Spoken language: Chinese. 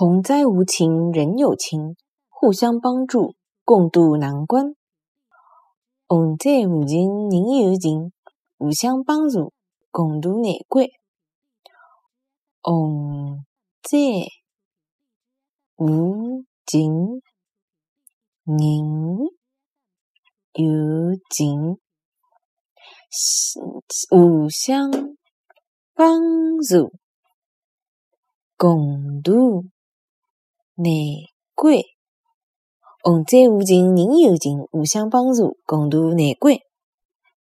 洪灾无情人有情，互相帮助，共度难关。洪灾无情人有情，互相帮助，共度难关。洪灾无情人有情，互相帮助，共度。难关，洪灾无情人有情，互相帮助，共度难关。